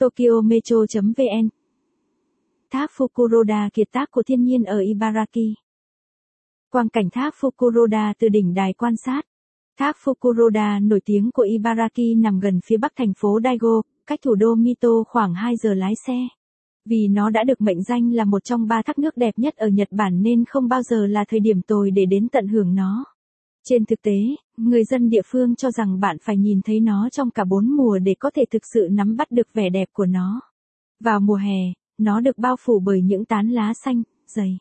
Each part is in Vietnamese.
Tokyo Metro.vn tháp Fukuroda kiệt tác của thiên nhiên ở Ibaraki. Quang cảnh tháp Fukuroda từ đỉnh đài quan sát. tháp Fukuroda nổi tiếng của Ibaraki nằm gần phía bắc thành phố Daigo, cách thủ đô Mito khoảng 2 giờ lái xe. Vì nó đã được mệnh danh là một trong ba thác nước đẹp nhất ở Nhật Bản nên không bao giờ là thời điểm tồi để đến tận hưởng nó. Trên thực tế, người dân địa phương cho rằng bạn phải nhìn thấy nó trong cả bốn mùa để có thể thực sự nắm bắt được vẻ đẹp của nó. Vào mùa hè, nó được bao phủ bởi những tán lá xanh, dày.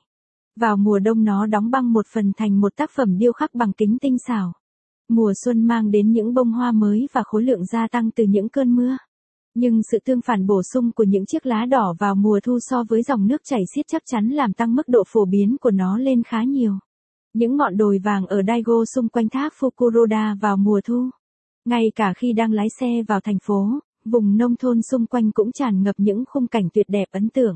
Vào mùa đông nó đóng băng một phần thành một tác phẩm điêu khắc bằng kính tinh xảo. Mùa xuân mang đến những bông hoa mới và khối lượng gia tăng từ những cơn mưa. Nhưng sự tương phản bổ sung của những chiếc lá đỏ vào mùa thu so với dòng nước chảy xiết chắc chắn làm tăng mức độ phổ biến của nó lên khá nhiều. Những ngọn đồi vàng ở Daigo xung quanh thác Fukuroda vào mùa thu. Ngay cả khi đang lái xe vào thành phố, vùng nông thôn xung quanh cũng tràn ngập những khung cảnh tuyệt đẹp ấn tượng.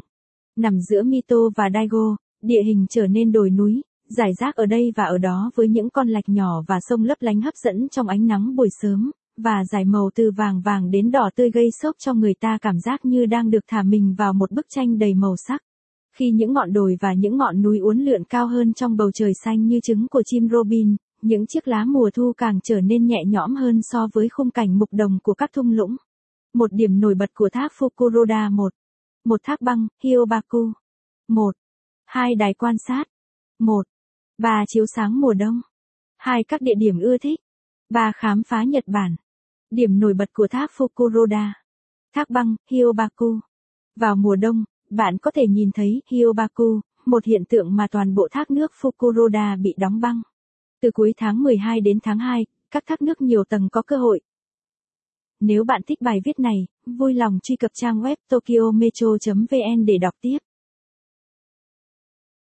Nằm giữa Mito và Daigo, địa hình trở nên đồi núi, giải rác ở đây và ở đó với những con lạch nhỏ và sông lấp lánh hấp dẫn trong ánh nắng buổi sớm, và giải màu từ vàng vàng đến đỏ tươi gây sốc cho người ta cảm giác như đang được thả mình vào một bức tranh đầy màu sắc. Khi những ngọn đồi và những ngọn núi uốn lượn cao hơn trong bầu trời xanh như trứng của chim robin, những chiếc lá mùa thu càng trở nên nhẹ nhõm hơn so với khung cảnh mục đồng của các thung lũng. Một điểm nổi bật của thác Fukuroda 1. Một thác băng, Hiobaku. 1. Hai đài quan sát. 1. Ba chiếu sáng mùa đông. Hai các địa điểm ưa thích. Ba khám phá Nhật Bản. Điểm nổi bật của thác Fukuroda. Thác băng, Hiobaku. Vào mùa đông, bạn có thể nhìn thấy Hiobaku, một hiện tượng mà toàn bộ thác nước Fukuroda bị đóng băng. Từ cuối tháng 12 đến tháng 2, các thác nước nhiều tầng có cơ hội. Nếu bạn thích bài viết này, vui lòng truy cập trang web tokyometro.vn để đọc tiếp.